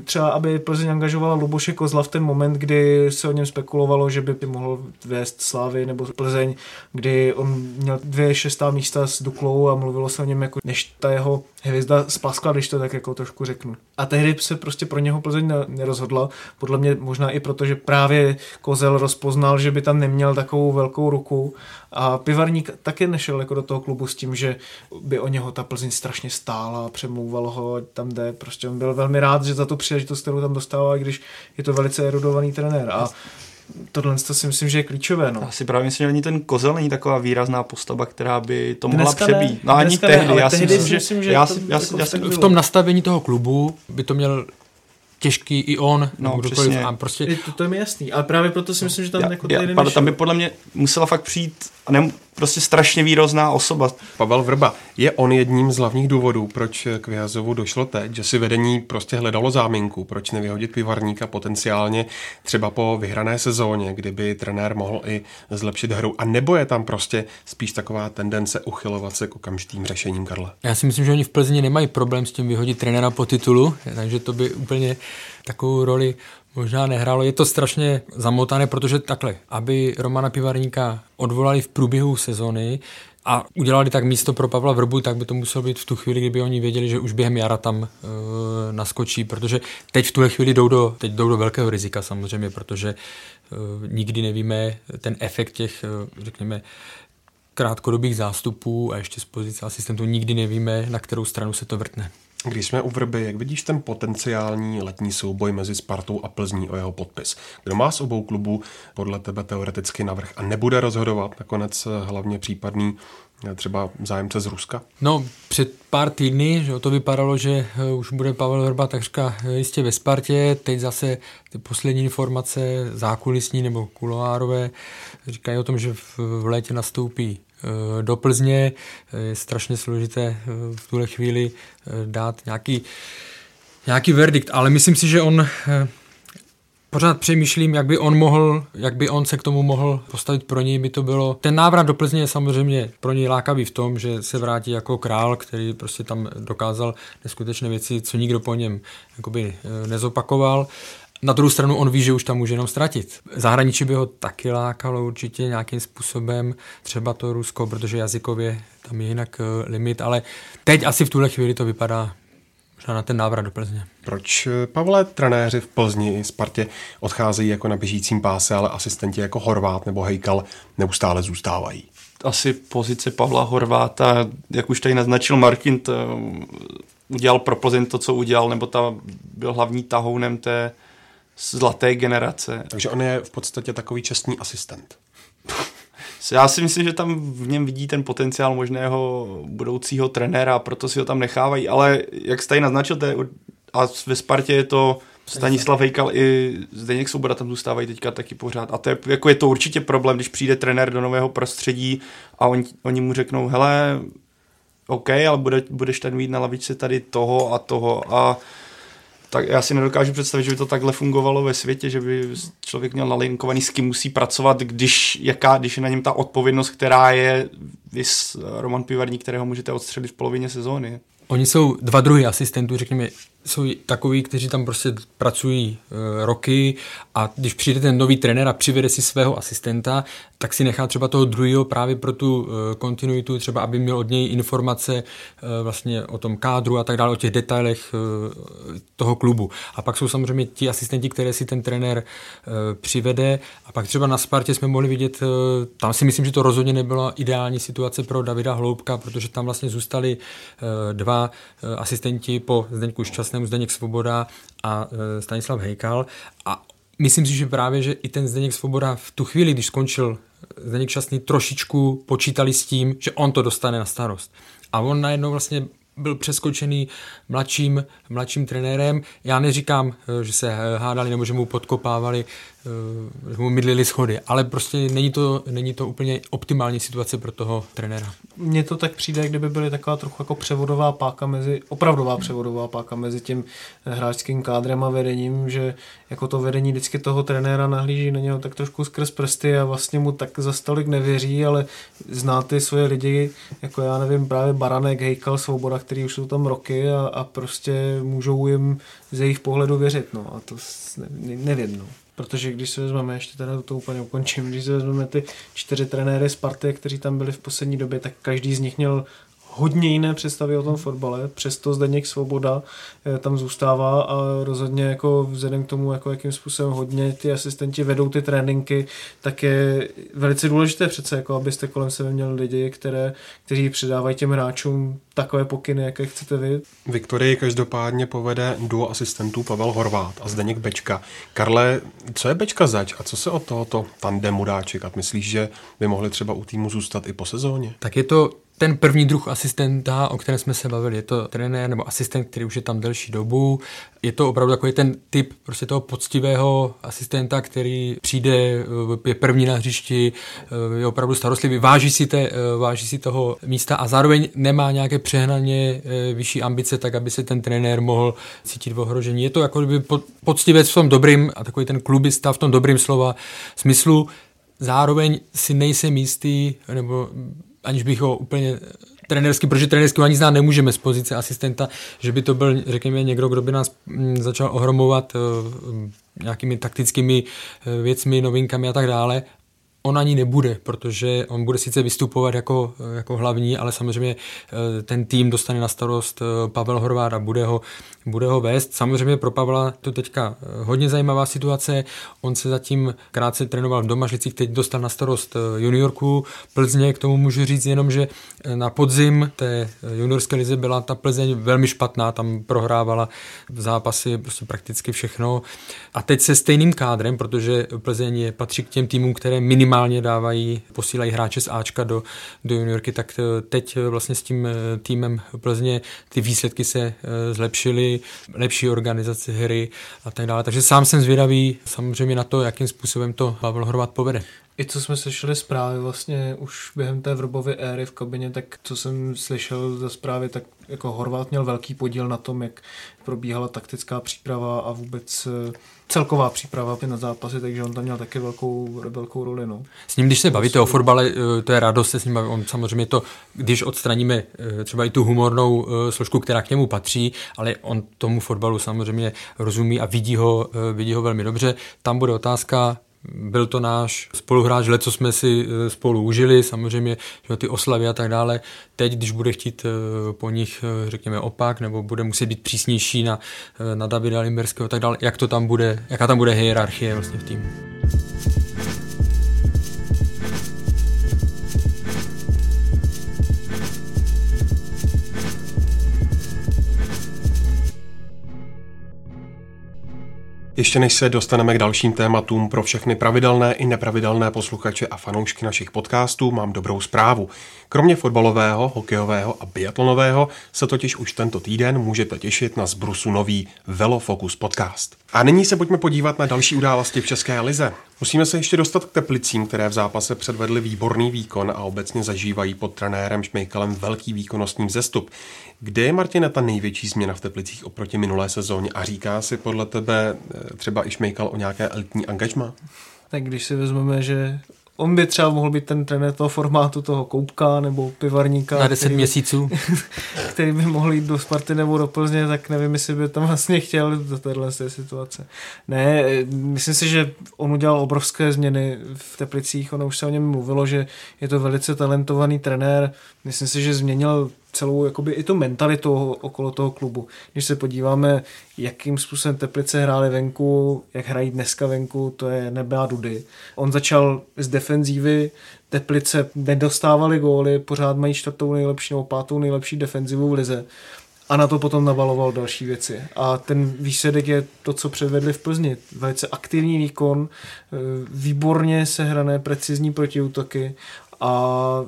třeba aby Plzeň angažovala Luboše Kozla v ten moment, kdy se o něm spekulovalo, že by mohl vést Slávy nebo Plzeň, kdy on měl dvě šestá místa s Duklou a mluvilo se o něm jako, než ta jeho hvězda splaskla, když to tak jako trošku řeknu. A tehdy se prostě pro něho Plzeň nerozhodla, podle mě možná i proto, že právě Kozel rozpoznal, že by tam neměl takovou velkou ruku. A Pivarník taky nešel jako do toho klubu s tím, že by o něho ta Plzeň strašně stála, přemlouval ho, tam jde, prostě on byl velmi rád, že za tu příležitost, kterou tam dostává, když je to velice erudovaný trenér. A tohle to si myslím, že je klíčové. No. Já si právě myslím, že ani ten kozel není taková výrazná postava, která by to mohla Dneska přebít. Ne. No ani Dneska tehdy. Ne, já tehdy si myslím, že, já, si, já, si, já si, v tom nastavení toho klubu by to měl těžký i on, no, přesně. A prostě... To, to je mi jasný, ale právě proto si myslím, že tam já, jako já, Tam by podle mě musela fakt přijít a ne, prostě strašně výrozná osoba. Pavel Vrba, je on jedním z hlavních důvodů, proč k Vyhazovu došlo teď, že si vedení prostě hledalo záminku, proč nevyhodit pivarníka potenciálně třeba po vyhrané sezóně, kdyby trenér mohl i zlepšit hru. A nebo je tam prostě spíš taková tendence uchylovat se k okamžitým řešením, Karla? Já si myslím, že oni v Plzni nemají problém s tím vyhodit trenéra po titulu, takže to by úplně takovou roli možná nehrálo. Je to strašně zamotané, protože takhle, aby Romana Pivarníka odvolali v průběhu sezony, a udělali tak místo pro Pavla Vrbu, tak by to muselo být v tu chvíli, kdyby oni věděli, že už během jara tam e, naskočí, protože teď v tuhle chvíli jdou do, teď jdou do velkého rizika samozřejmě, protože e, nikdy nevíme ten efekt těch, e, řekněme, krátkodobých zástupů a ještě z pozice asistentů nikdy nevíme, na kterou stranu se to vrtne. Když jsme u Vrby, jak vidíš ten potenciální letní souboj mezi Spartou a Plzní o jeho podpis? Kdo má s obou klubů podle tebe teoreticky navrh a nebude rozhodovat nakonec hlavně případný eh, třeba zájemce z Ruska? No, před pár týdny že to vypadalo, že eh, už bude Pavel Vrba takřka eh, jistě ve Spartě. Teď zase ty poslední informace zákulisní nebo kuloárové říkají o tom, že v létě nastoupí Eh, do Plzně. Eh, je strašně složité eh, v tuhle chvíli dát nějaký, nějaký verdikt, ale myslím si, že on pořád přemýšlím, jak by on mohl, jak by on se k tomu mohl postavit pro něj, by to bylo. Ten návrat do Plzně je samozřejmě pro něj lákavý v tom, že se vrátí jako král, který prostě tam dokázal neskutečné věci, co nikdo po něm jakoby nezopakoval. Na druhou stranu on ví, že už tam může jenom ztratit. Zahraničí by ho taky lákalo určitě nějakým způsobem, třeba to Rusko, protože jazykově tam je jinak eh, limit, ale teď asi v tuhle chvíli to vypadá možná na ten návrat do Plzně. Proč, eh, Pavle, trenéři v Plzni i Spartě odcházejí jako na běžícím páse, ale asistenti jako Horvát nebo Hejkal neustále zůstávají? Asi pozice Pavla Horváta, jak už tady naznačil Martin, to udělal pro Plzeň to, co udělal, nebo ta byl hlavní tahounem té zlaté generace. Takže on je v podstatě takový čestný asistent. Já si myslím, že tam v něm vidí ten potenciál možného budoucího trenéra, proto si ho tam nechávají, ale jak jste ji naznačil, to je, a ve Spartě je to Stanislav Hejkal i Zdeněk Svoboda tam zůstávají teďka taky pořád. A to je, jako je to určitě problém, když přijde trenér do nového prostředí a on, oni mu řeknou, hele, OK, ale bude, budeš tady mít na lavičce tady toho a toho a tak já si nedokážu představit, že by to takhle fungovalo ve světě, že by člověk měl nalinkovaný, s kým musí pracovat, když, jaká, když je na něm ta odpovědnost, která je vys Roman Pivarník, kterého můžete odstřelit v polovině sezóny. Oni jsou dva druhy asistentů, řekněme, jsou takový, kteří tam prostě pracují e, roky a když přijde ten nový trenér a přivede si svého asistenta, tak si nechá třeba toho druhého právě pro tu e, kontinuitu, třeba aby měl od něj informace e, vlastně o tom kádru a tak dále, o těch detailech e, toho klubu. A pak jsou samozřejmě ti asistenti, které si ten trenér e, přivede a pak třeba na Spartě jsme mohli vidět, e, tam si myslím, že to rozhodně nebyla ideální situace pro Davida Hloubka, protože tam vlastně zůstali e, dva e, asistenti po Zdeňku Šťastnému Zdeněk Svoboda a e, Stanislav Hejkal a myslím si, že právě, že i ten Zdeněk Svoboda v tu chvíli, když skončil Zdeněk Šťastný, trošičku počítali s tím, že on to dostane na starost. A on najednou vlastně byl přeskočený mladším, mladším trenérem. Já neříkám, že se hádali nebo že mu podkopávali mu mydlili schody, ale prostě není to, není to úplně optimální situace pro toho trenéra. Mně to tak přijde, kdyby byly taková trochu jako převodová páka mezi, opravdová převodová páka mezi tím hráčským kádrem a vedením, že jako to vedení vždycky toho trenéra nahlíží na něho tak trošku skrz prsty a vlastně mu tak za stolik nevěří, ale zná ty svoje lidi, jako já nevím, právě Baranek, Hejkal, Svoboda, který už jsou tam roky a, a prostě můžou jim z jejich pohledu věřit, no a to ne, nevím, no. Protože když se vezmeme, ještě teda to úplně ukončím, když se vezmeme ty čtyři trenéry Sparty, kteří tam byli v poslední době, tak každý z nich měl hodně jiné představy o tom fotbale, přesto Zdeněk Svoboda eh, tam zůstává a rozhodně jako vzhledem k tomu, jako jakým způsobem hodně ty asistenti vedou ty tréninky, tak je velice důležité přece, jako abyste kolem sebe měli lidi, které, kteří předávají těm hráčům takové pokyny, jaké chcete vy. Viktorii každopádně povede duo asistentů Pavel Horvát a Zdeněk Bečka. Karle, co je Bečka zač a co se od tohoto tandemu dá čekat? Myslíš, že by mohli třeba u týmu zůstat i po sezóně? Tak je to ten první druh asistenta, o kterém jsme se bavili, je to trenér nebo asistent, který už je tam delší dobu. Je to opravdu takový ten typ prostě toho poctivého asistenta, který přijde, eh, je první na hřišti, eh, je opravdu starostlivý, váží si, te, eh, váží si toho místa a zároveň nemá nějaké přehnaně vyšší ambice, tak aby se ten trenér mohl cítit v ohrožení. Je to jako kdyby poctivec v tom dobrým a takový ten klubista v tom dobrým slova smyslu. Zároveň si nejsem jistý, nebo aniž bych ho úplně trenersky, protože trenersky ani znát nemůžeme z pozice asistenta, že by to byl, řekněme, někdo, kdo by nás mm, začal ohromovat uh, nějakými taktickými uh, věcmi, novinkami a tak dále, on ani nebude, protože on bude sice vystupovat jako, jako hlavní, ale samozřejmě eh, ten tým dostane na starost eh, Pavel Horváth a bude ho, bude ho vést. Samozřejmě pro Pavla to teďka eh, hodně zajímavá situace. On se zatím krátce trénoval v Domažlicích, teď dostal na starost juniorku Plzně. K tomu můžu říct jenom, že na podzim té juniorské lize byla ta Plzeň velmi špatná, tam prohrávala v zápasy prostě prakticky všechno. A teď se stejným kádrem, protože Plzeň je, patří k těm týmům, které minimálně minimálně dávají, posílají hráče z Ačka do, do juniorky, tak eh, teď eh, vlastně s tím eh, týmem Plzně ty výsledky se zlepšily, lepší organizace hry a tak dále. Takže sám jsem zvědavý samozřejmě na to, jakým způsobem to Pavel Horvat povede. I co jsme slyšeli zprávy vlastně už během té vrbové éry v kabině, tak co jsem slyšel za zprávy, tak jako Horvát měl velký podíl na tom, jak probíhala taktická příprava a vůbec eh, celková příprava na zápasy, takže on tam měl taky velkou, velkou roli. No. S ním, když se bavíte o fotbale, eh, to je radost se s ním. On samozřejmě to, když odstraníme eh, třeba i tu humornou složku, která k němu patří, ale on tomu fotbalu samozřejmě rozumí a vidí ho, vidí ho velmi dobře. Tam bude otázka, byl to náš spoluhráč, co jsme si eh, spolu užili, samozřejmě že ty oslavy a tak dále. Teď, když bude chtít eh, po nich, eh, řekněme, opak, nebo bude muset být přísnější na, na Davida Limberského a tak dále, jak to tam bude, jaká tam bude hierarchie vlastně v týmu. Ještě než se dostaneme k dalším tématům pro všechny pravidelné i nepravidelné posluchače a fanoušky našich podcastů, mám dobrou zprávu. Kromě fotbalového, hokejového a biatlonového se totiž už tento týden můžete těšit na zbrusu nový Velofocus podcast. A nyní se pojďme podívat na další události v České lize. Musíme se ještě dostat k Teplicím, které v zápase předvedly výborný výkon a obecně zažívají pod trenérem Šmejkalem velký výkonnostní vzestup. Kde je Martina ta největší změna v Teplicích oproti minulé sezóně a říká si podle tebe eh, třeba i Šmejkal o nějaké elitní angažma? Tak když si vezmeme, že on by třeba mohl být ten trenér toho formátu toho koupka nebo pivarníka. Na 10 který, měsíců. který by mohl jít do Sparty nebo do Plzně, tak nevím, jestli by tam vlastně chtěl do téhle situace. Ne, myslím si, že on udělal obrovské změny v Teplicích, ono už se o něm mluvilo, že je to velice talentovaný trenér. Myslím si, že změnil celou jakoby i tu mentalitu okolo toho klubu. Když se podíváme, jakým způsobem Teplice hráli venku, jak hrají dneska venku, to je nebe a dudy. On začal z defenzívy, Teplice nedostávali góly, pořád mají čtvrtou nejlepší nebo pátou nejlepší defenzivu v lize a na to potom nabaloval další věci. A ten výsledek je to, co předvedli v Plzni. Velice aktivní výkon, e, výborně sehrané, precizní protiútoky a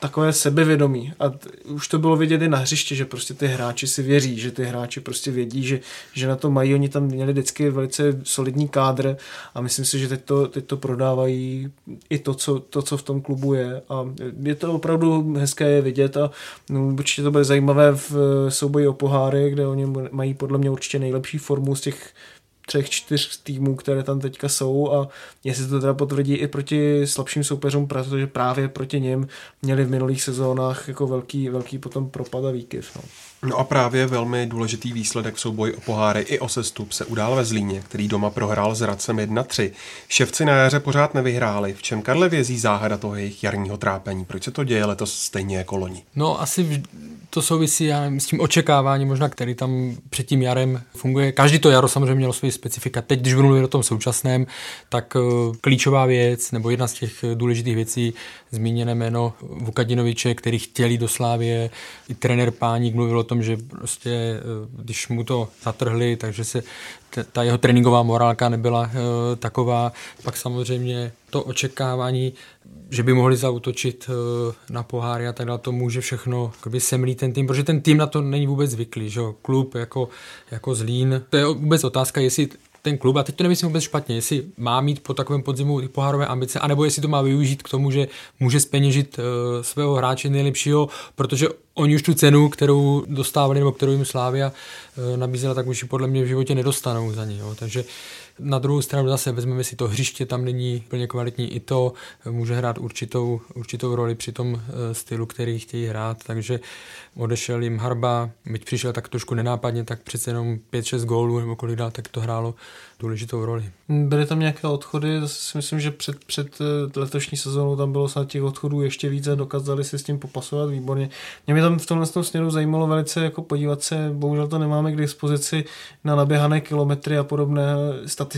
takové sebevědomí. A t- už to bylo vidět i na hřišti, že prostě ty hráči si věří, že ty hráči prostě vědí, že, že na to mají. Oni tam měli vždycky velice solidní kádr a myslím si, že teď to, teď to prodávají i to co, to, co v tom klubu je. A je to opravdu hezké je vidět a no, určitě to bude zajímavé v souboji o poháry, kde oni mají podle mě určitě nejlepší formu z těch třech, čtyř týmů, které tam teďka jsou a jestli to teda potvrdí i proti slabším soupeřům, protože právě proti nim měli v minulých sezónách jako velký, velký potom propad a výkyv. No. No a právě velmi důležitý výsledek v souboji o poháry i o sestup se udál ve Zlíně, který doma prohrál s Radcem 1-3. Ševci na jaře pořád nevyhráli. V čem Karle vězí záhada toho jejich jarního trápení? Proč se to děje letos stejně jako loni? No asi to souvisí já nevím, s tím očekáváním možná, který tam před tím jarem funguje. Každý to jaro samozřejmě mělo svůj specifika. Teď, když budu mluvit o tom současném, tak eh, klíčová věc, nebo jedna z těch důležitých věcí, zmíněné jméno Vukadinoviče, který chtěli do Slávě, i trenér Páník mluvil o tom, že prostě, eh, když mu to zatrhli, takže se ta jeho tréninková morálka nebyla uh, taková. Pak samozřejmě to očekávání, že by mohli zautočit uh, na poháry a tak dále, to může všechno semlít ten tým, protože ten tým na to není vůbec zvyklý, že klub jako, jako Zlín. To je vůbec otázka, jestli ten klub, a teď to nemyslím vůbec špatně, jestli má mít po takovém podzimu pohárové ambice, anebo jestli to má využít k tomu, že může speněžit uh, svého hráče nejlepšího, protože oni už tu cenu, kterou dostávali nebo kterou jim Slávia uh, nabízela, tak už ji podle mě v životě nedostanou za ní. Jo. Takže na druhou stranu zase vezmeme si to hřiště, tam není plně kvalitní, i to může hrát určitou, určitou roli při tom uh, stylu, který chtějí hrát, takže odešel jim Harba, byť přišel tak trošku nenápadně, tak přece jenom 5-6 gólů nebo kolik dál, tak to hrálo důležitou roli. Byly tam nějaké odchody, zase si myslím, že před, před eh, letošní sezónou tam bylo snad těch odchodů ještě více, dokázali si s tím popasovat výborně. Mě by tam v tomhle směru zajímalo velice jako podívat se, bohužel to nemáme k dispozici na naběhané kilometry a podobné statistiky,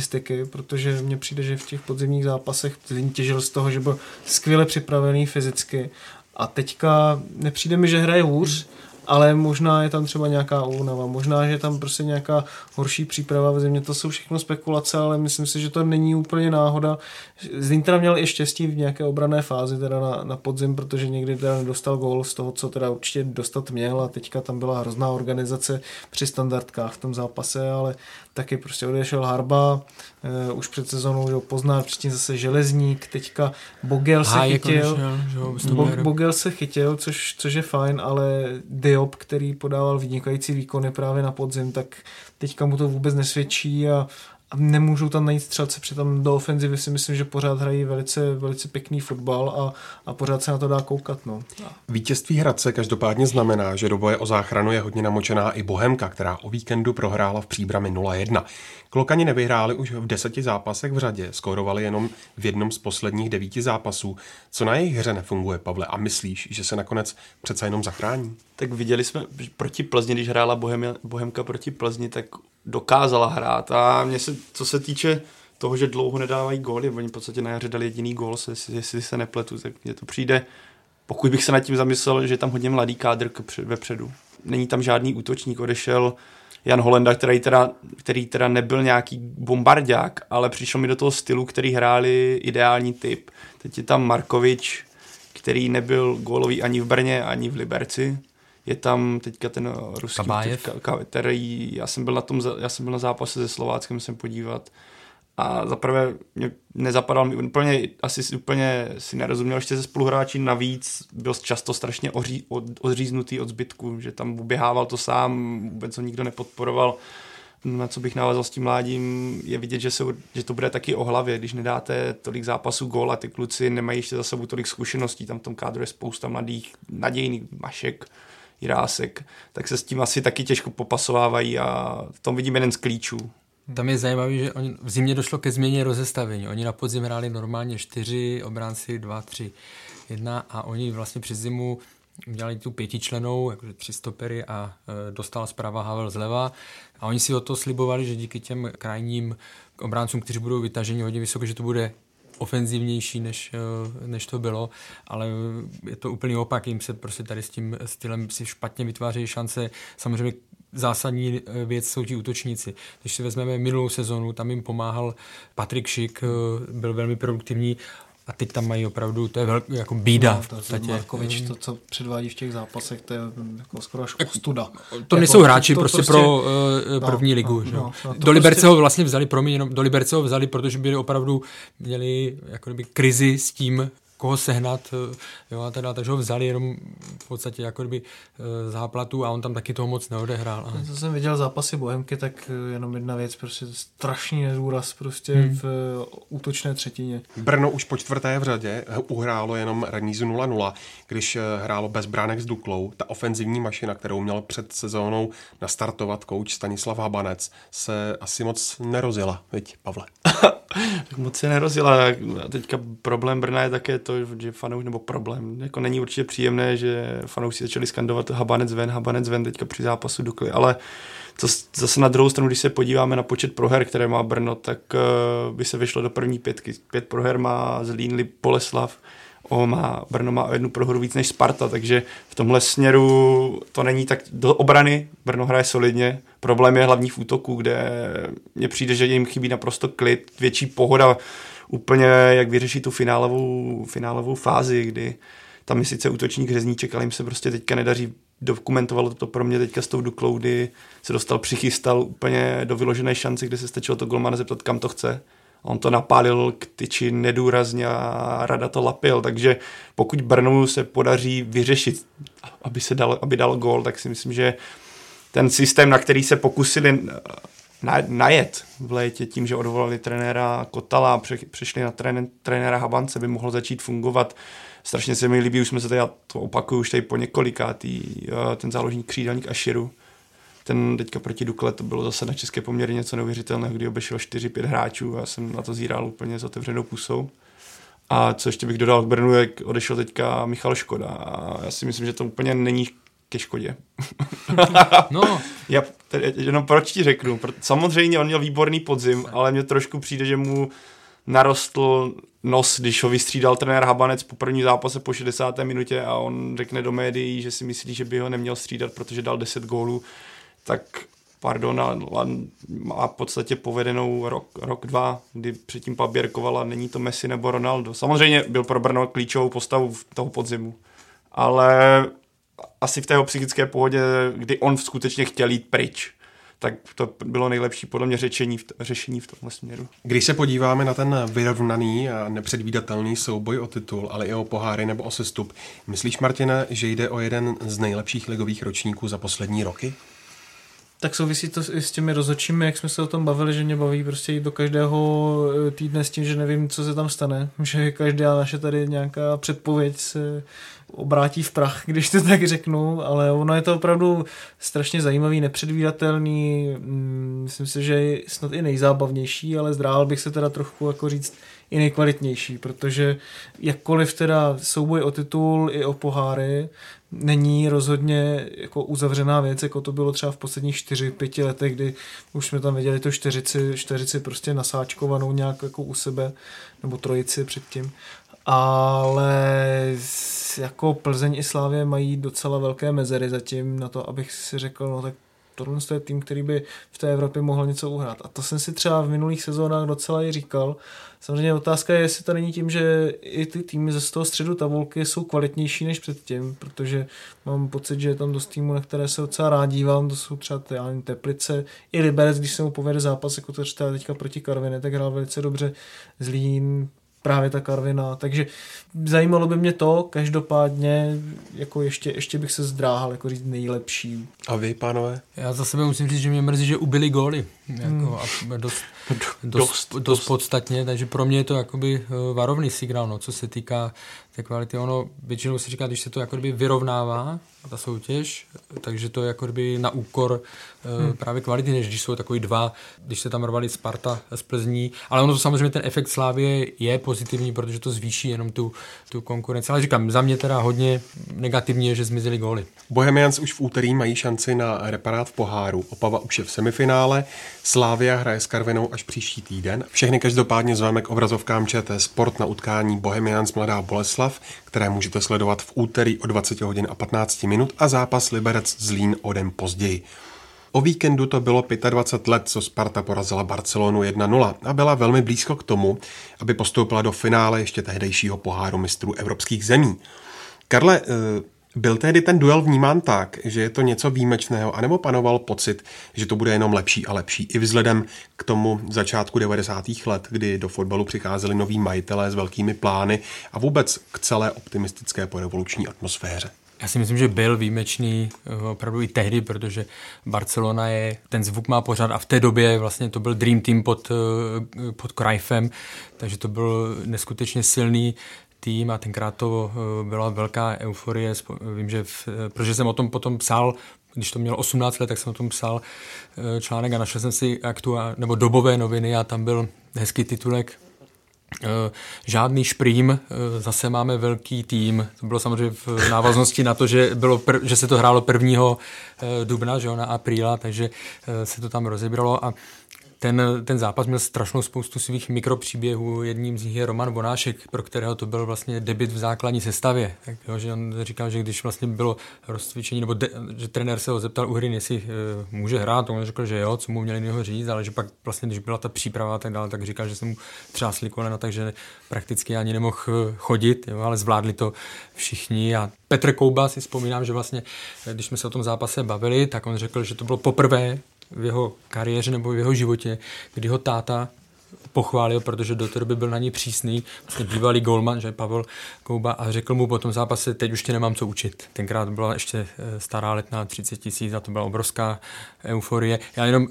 protože mně přijde, že v těch podzimních zápasech těžil z toho, že byl skvěle připravený fyzicky a teďka nepřijde mi, že hraje hůř, ale možná je tam třeba nějaká únava, možná, že je tam prostě nějaká horší příprava v zimě, to jsou všechno spekulace, ale myslím si, že to není úplně náhoda. Zlín teda měl i štěstí v nějaké obrané fázi teda na, na podzim, protože někdy teda nedostal gól z toho, co teda určitě dostat měl a teďka tam byla hrozná organizace při standardkách v tom zápase, ale taky prostě odešel Harba, uh, už před sezónou, že ho pozná, předtím zase Železník, teďka Bogel se chytil, nešel, Bo, Bogel se chytil, což, což je fajn, ale Diop, který podával vynikající výkony právě na podzim, tak teďka mu to vůbec nesvědčí a, a nemůžou tam najít střelce, přitom do ofenzivy si myslím, že pořád hrají velice, velice pěkný fotbal a, a pořád se na to dá koukat. No. Vítězství Hradce každopádně znamená, že do boje o záchranu je hodně namočená i Bohemka, která o víkendu prohrála v příbrami 0-1. Klokani nevyhráli už v deseti zápasech v řadě, skórovali jenom v jednom z posledních devíti zápasů. Co na jejich hře nefunguje, Pavle, a myslíš, že se nakonec přece jenom zachrání? Tak viděli jsme proti Plzni, když hrála Bohemia, Bohemka proti Plzni, tak dokázala hrát a mě se, co se týče toho, že dlouho nedávají góly, oni v podstatě na jaře dali jediný gól, jestli se nepletu, tak mně to přijde, pokud bych se nad tím zamyslel, že je tam hodně mladý kádr vepředu. Není tam žádný útočník, odešel Jan Holenda, který teda, který teda nebyl nějaký bombardák, ale přišel mi do toho stylu, který hráli ideální typ. Teď je tam Markovič, který nebyl gólový ani v Brně, ani v Liberci. Je tam teďka ten ruský, Kabájev. Teďka, který, já jsem byl na tom, já jsem byl na zápase se Slováckem, jsem podívat a zaprvé mě nezapadal mi úplně, asi úplně si nerozuměl ještě ze spoluhráči, navíc byl často strašně oří, od, odříznutý od zbytku, že tam uběhával to sám, vůbec ho nikdo nepodporoval. Na co bych navázal s tím mládím, je vidět, že, se, že to bude taky o hlavě, když nedáte tolik zápasů gól a ty kluci nemají ještě za sebou tolik zkušeností, tam v tom kádru je spousta mladých, nadějných mašek, Jirásek, tak se s tím asi taky těžko popasovávají a v tom vidím jeden z klíčů. Tam je zajímavé, že oni, v zimě došlo ke změně rozestavení. Oni na podzim hráli normálně čtyři, obránci dva, tři, jedna a oni vlastně přes zimu udělali tu pětičlenou, jakože tři stopery a e, dostala zprava Havel zleva. A oni si o to slibovali, že díky těm krajním obráncům, kteří budou vytaženi hodně vysoko, že to bude ofenzivnější, než, e, než to bylo, ale je to úplný opak, jim se prostě tady s tím stylem si špatně vytvářejí šance. Samozřejmě zásadní eh, věc jsou ti útočníci. Když si vezmeme minulou sezonu, tam jim pomáhal Patrik Šik, eh, byl velmi produktivní a teď tam mají opravdu, to je velký, jako bída No, v to, podstatě. Markovič, to, co předvádí v těch zápasech, to je jako skoro až ostuda. To Jako, nejsou hráči to prostě, pro uh, první no, ligu. no, že? no, no, do Liberce prostě- ho vlastně vzali, promiň, jenom do Liberce ho vzali, protože byli opravdu, měli jako kdyby krizi s tím, koho sehnat, eh, jo, a teda, takže ho vzali jenom v podstatě jako kdyby eh, záplatu a on tam taky toho moc neodehrál. A Co jsem viděl zápasy Bohemky, tak eh, jenom jedna věc, prostě strašný nedůraz prostě Hmm. v útočné třetině. Brno už po čtvrté v řadě uhrálo jenom remízu 0-0, když hrálo bez bránek s Duklou. Ta ofenzivní mašina, kterou měl před sezónou nastartovat kouč Stanislav Habanec, se asi moc nerozjela, viď, Pavle? Tak moc se nerozjela. A teďka problém Brna je také to, že fanouš, nebo problém, jako není určitě příjemné, že fanoušci začali skandovat Habanec ven, Habanec ven teďka při zápasu Dukly, ale to zase na druhou stranu, když se podíváme na počet proher, které má Brno, tak uh, by se vyšlo do první pětky. Pět proher má Zlín, Boleslav, o, má, Brno má o jednu prohru víc než Sparta, takže v tomhle směru to není tak do obrany, Brno hraje solidně, problém je hlavní v útoku, kde mně přijde, že jim chybí naprosto klid, větší pohoda, úplně jak vyřešit tu finálovou, finálovou fázi, kdy tam je sice útočník řezníček, ale jim se prostě teďka nedaří. Dokumentovalo to pro mě teďka s tou Duklou, kdy se dostal, přichystal úplně do vyložené šance, kde se stačilo to golmana zeptat, kam to chce. On to napálil k tyči nedůrazně a rada to lapil, takže pokud Brnu se podaří vyřešit, aby, se dal, aby dal gól, tak si myslím, že ten systém, na který se pokusili na, najet v létě tím, že odvolali trenéra Kotala a pře, přešli na trén, trenéra Habance, by mohl začít fungovat. Strašně se mi líbí, už jsme se tady, já to opakuju už tady po několikátý, eh, ten záložník křídelník Aširu. Ten teďka proti Dukle, to bylo zase na české poměry něco neuvěřitelného, kdy obešel 4-5 hráčů a já jsem na to zíral úplně s otevřenou pusou. A co ještě bych dodal k Brnu, jak odešel teďka Michal Škoda. A já si myslím, že to úplně není ke škodě. No, Já tedy, jenom proč ti řeknu. Samozřejmě on měl výborný podzim, ale mně trošku přijde, že mu narostl nos, když ho vystřídal trenér Habanec po první zápase po 60. minutě a on řekne do médií, že si myslí, že by ho neměl střídat, protože dal 10 gólů, tak pardon, má v podstatě povedenou rok, rok, dva, kdy předtím paběrkoval a není to Messi nebo Ronaldo. Samozřejmě byl pro Brno klíčovou postavu v toho podzimu, ale asi v té jeho psychické pohodě, kdy on skutečně chtěl jít pryč, tak to bylo nejlepší podle mě řečení v, řešení v tomhle směru. Když se podíváme na ten vyrovnaný a nepředvídatelný souboj o titul, ale i o poháry nebo o sestup, myslíš, Martina, že jde o jeden z nejlepších ligových ročníků za poslední roky? Tak souvisí to i s těmi rozhodčími, jak jsme se o tom bavili, že mě baví prostě jít do každého eh, týdne s tím, že nevím, co se tam stane, že každá naše tady nějaká předpověď se obrátí v prach, když to tak řeknu, ale ono je to opravdu strašně zajímavý, nepředvídatelný, mm, myslím si, že je snad i nejzábavnější, ale zdrál bych se teda trochu jako říct i nejkvalitnější, protože jakkoliv teda souboj o titul i o poháry není rozhodně jako uzavřená věc, jako to bylo třeba v posledních 4-5 letech, kdy už jsme tam viděli to čtyřici, čtyřici prostě nasáčkovanou nějak jako u sebe, nebo trojici předtím. Ale jako Plzeň i Slávě mají docela velké mezery zatím na to, abych si řekl, no tak tohle je tým, který by v té Evropě mohl něco uhrát. A to jsem si třeba v minulých sezónách docela i říkal. Samozřejmě otázka je, jestli to není tím, že i ty týmy ze z toho středu tabulky jsou kvalitnější než předtím, protože mám pocit, že je tam dost týmů, na které se docela rád dívám, to jsou třeba ty, já Teplice, i Liberec, když se mu povede zápas, jako to teďka proti Karvině, tak hrál velice dobře Zlín, právě ta Karvina, takže zajímalo by mě to, každopádně jako ještě, ještě bych se zdráhal jako říct nejlepší. A vy, pánové? já za sebe musím říct, že mě mrzí, že ubili góly. Jako, a dost, dost, dost, podstatně, takže pro mě je to jakoby eh, varovný signál, no, co se týká té kvality. Ono většinou se říká, když se to jakoby vyrovnává, ta soutěž, takže to je jakoby na úkor hmm. právě kvality, než když jsou takový dva, když se tam rovali Sparta z Plzní, ale ono to samozřejmě ten efekt Slávě je pozitivní, protože to zvýší jenom tu, tu konkurenci. Ale říkám, za mě teda hodně negativní je, že zmizely góly. Bohemians už v úterý mají šanci na reparát v poháru. Opava už je v semifinále. Slávia hraje s Karvinou až příští týden. Všechny každopádně zveme k obrazovkám ČT Sport na utkání Bohemians Mladá Boleslav, které můžete sledovat v úterý o 20 hodin a 15 minut a zápas Liberec Zlín o den později. O víkendu to bylo 25 let, co Sparta porazila Barcelonu 1-0 a byla velmi blízko k tomu, aby postoupila do finále ještě tehdejšího poháru mistrů evropských zemí. Karle, eh, byl tehdy ten duel vnímán tak, že je to něco výjimečného, anebo panoval pocit, že to bude jenom lepší a lepší i vzhledem k tomu začátku 90. let, kdy do fotbalu přicházeli noví majitelé s velkými plány a vůbec k celé optimistické porevoluční atmosféře? Já si myslím, že byl výjimečný eh, opravdu i tehdy, protože Barcelona je, ten zvuk má pořád a v té době vlastně to byl Dream Team pod, eh, pod Cruyffem, takže to byl neskutečně silný tým a tenkrát to eh, byla velká euforie. Vím, že v, protože jsem o tom potom psal, když to mělo 18 let, tak jsem o tom psal článek a našel jsem si aktuál, nebo dobové noviny a tam byl hezký titulek Eh, žádný šprým, eh, zase máme velký tým. To bylo samozřejmě v návaznosti na to, že, bylo pr- že se to hrálo 1. Eh, dubna, že jo, na apríla, takže se to tam rozebralo a ten, ten zápas měl strašnou spoustu svých mikropříběhů. Jedním z nich je Roman Bonášek, pro kterého to byl vlastně debit v základní sestavě. Tak, jo, že on říkal, že když vlastně bylo rozcvičení, nebo de, že trenér se ho zeptal u hry, jestli e, může hrát, on řekl, že jo, co mu měli jeho říct, ale že pak vlastně, když byla ta příprava a tak dále, tak říkal, že se mu třásli kolena, takže prakticky ani nemohl eh, chodit, jo, ale zvládli to všichni. A Petr Kouba si vzpomínám, že vlastně, když jsme se o tom zápase bavili, tak on řekl, že to bylo poprvé, v jeho kariéře nebo v jeho životě, kdy ho táta pochválil, protože do té doby byl na ní přísný, vlastně bývalý golman, že Pavel Kouba a řekl mu po tom zápase, teď už tě nemám co učit. Tenkrát byla ještě eh, stará letná 30 tisíc a to byla obrovská euforie. Já jenom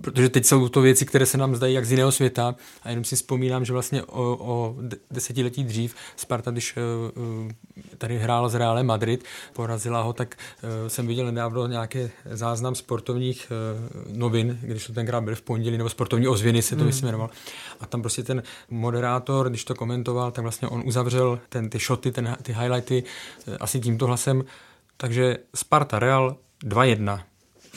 protože teď jsou to věci, které se nám zdají jak z jiného světa a jenom si vzpomínám, že vlastně o, o desetiletí dřív Sparta, když uh, tady hrála z Reále Madrid, porazila ho, tak uh, jsem viděl nedávno nějaké záznam sportovních novin, když to tenkrát byl v pondělí, nebo sportovní ozvěny se to mm. myslím jmenoval. A tam prostě ten moderátor, když to komentoval, tak vlastně on uzavřel ten, ty shoty, ten, ty highlighty asi tímto hlasem. Takže Sparta Real 2-1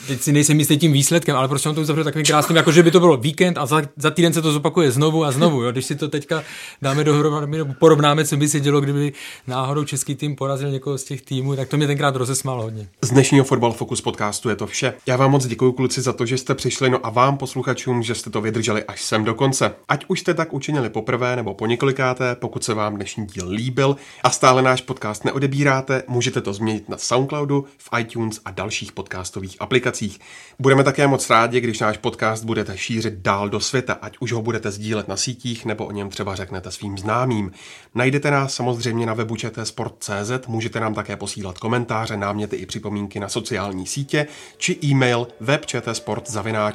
teď si nejsem jistý tím výsledkem, ale prostě on to uzavřel takovým krásným, jako že by to bylo víkend a za, za týden se to zopakuje znovu a znovu. Jo. Když si to teďka dáme dohromady, porovnáme, co by se dělo, kdyby náhodou český tým porazil někoho z těch týmů, tak to mě tenkrát rozesmálo hodně. Z dnešního Fotbal Focus podcastu je to vše. Já vám moc děkuji kluci za to, že jste přišli, no a vám posluchačům, že jste to vydrželi až sem do konce. Ať už jste tak učinili poprvé nebo po několikáté, pokud se vám dnešní díl líbil a stále náš podcast neodebíráte, můžete to změnit na Soundcloudu, v iTunes a dalších podcastových aplikacích aplikacích. Budeme také moc rádi, když náš podcast budete šířit dál do světa, ať už ho budete sdílet na sítích nebo o něm třeba řeknete svým známým. Najdete nás samozřejmě na webu čtsport.cz, můžete nám také posílat komentáře, náměty i připomínky na sociální sítě či e-mail webčtsport.cz.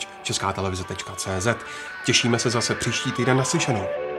Těšíme se zase příští týden naslyšenou.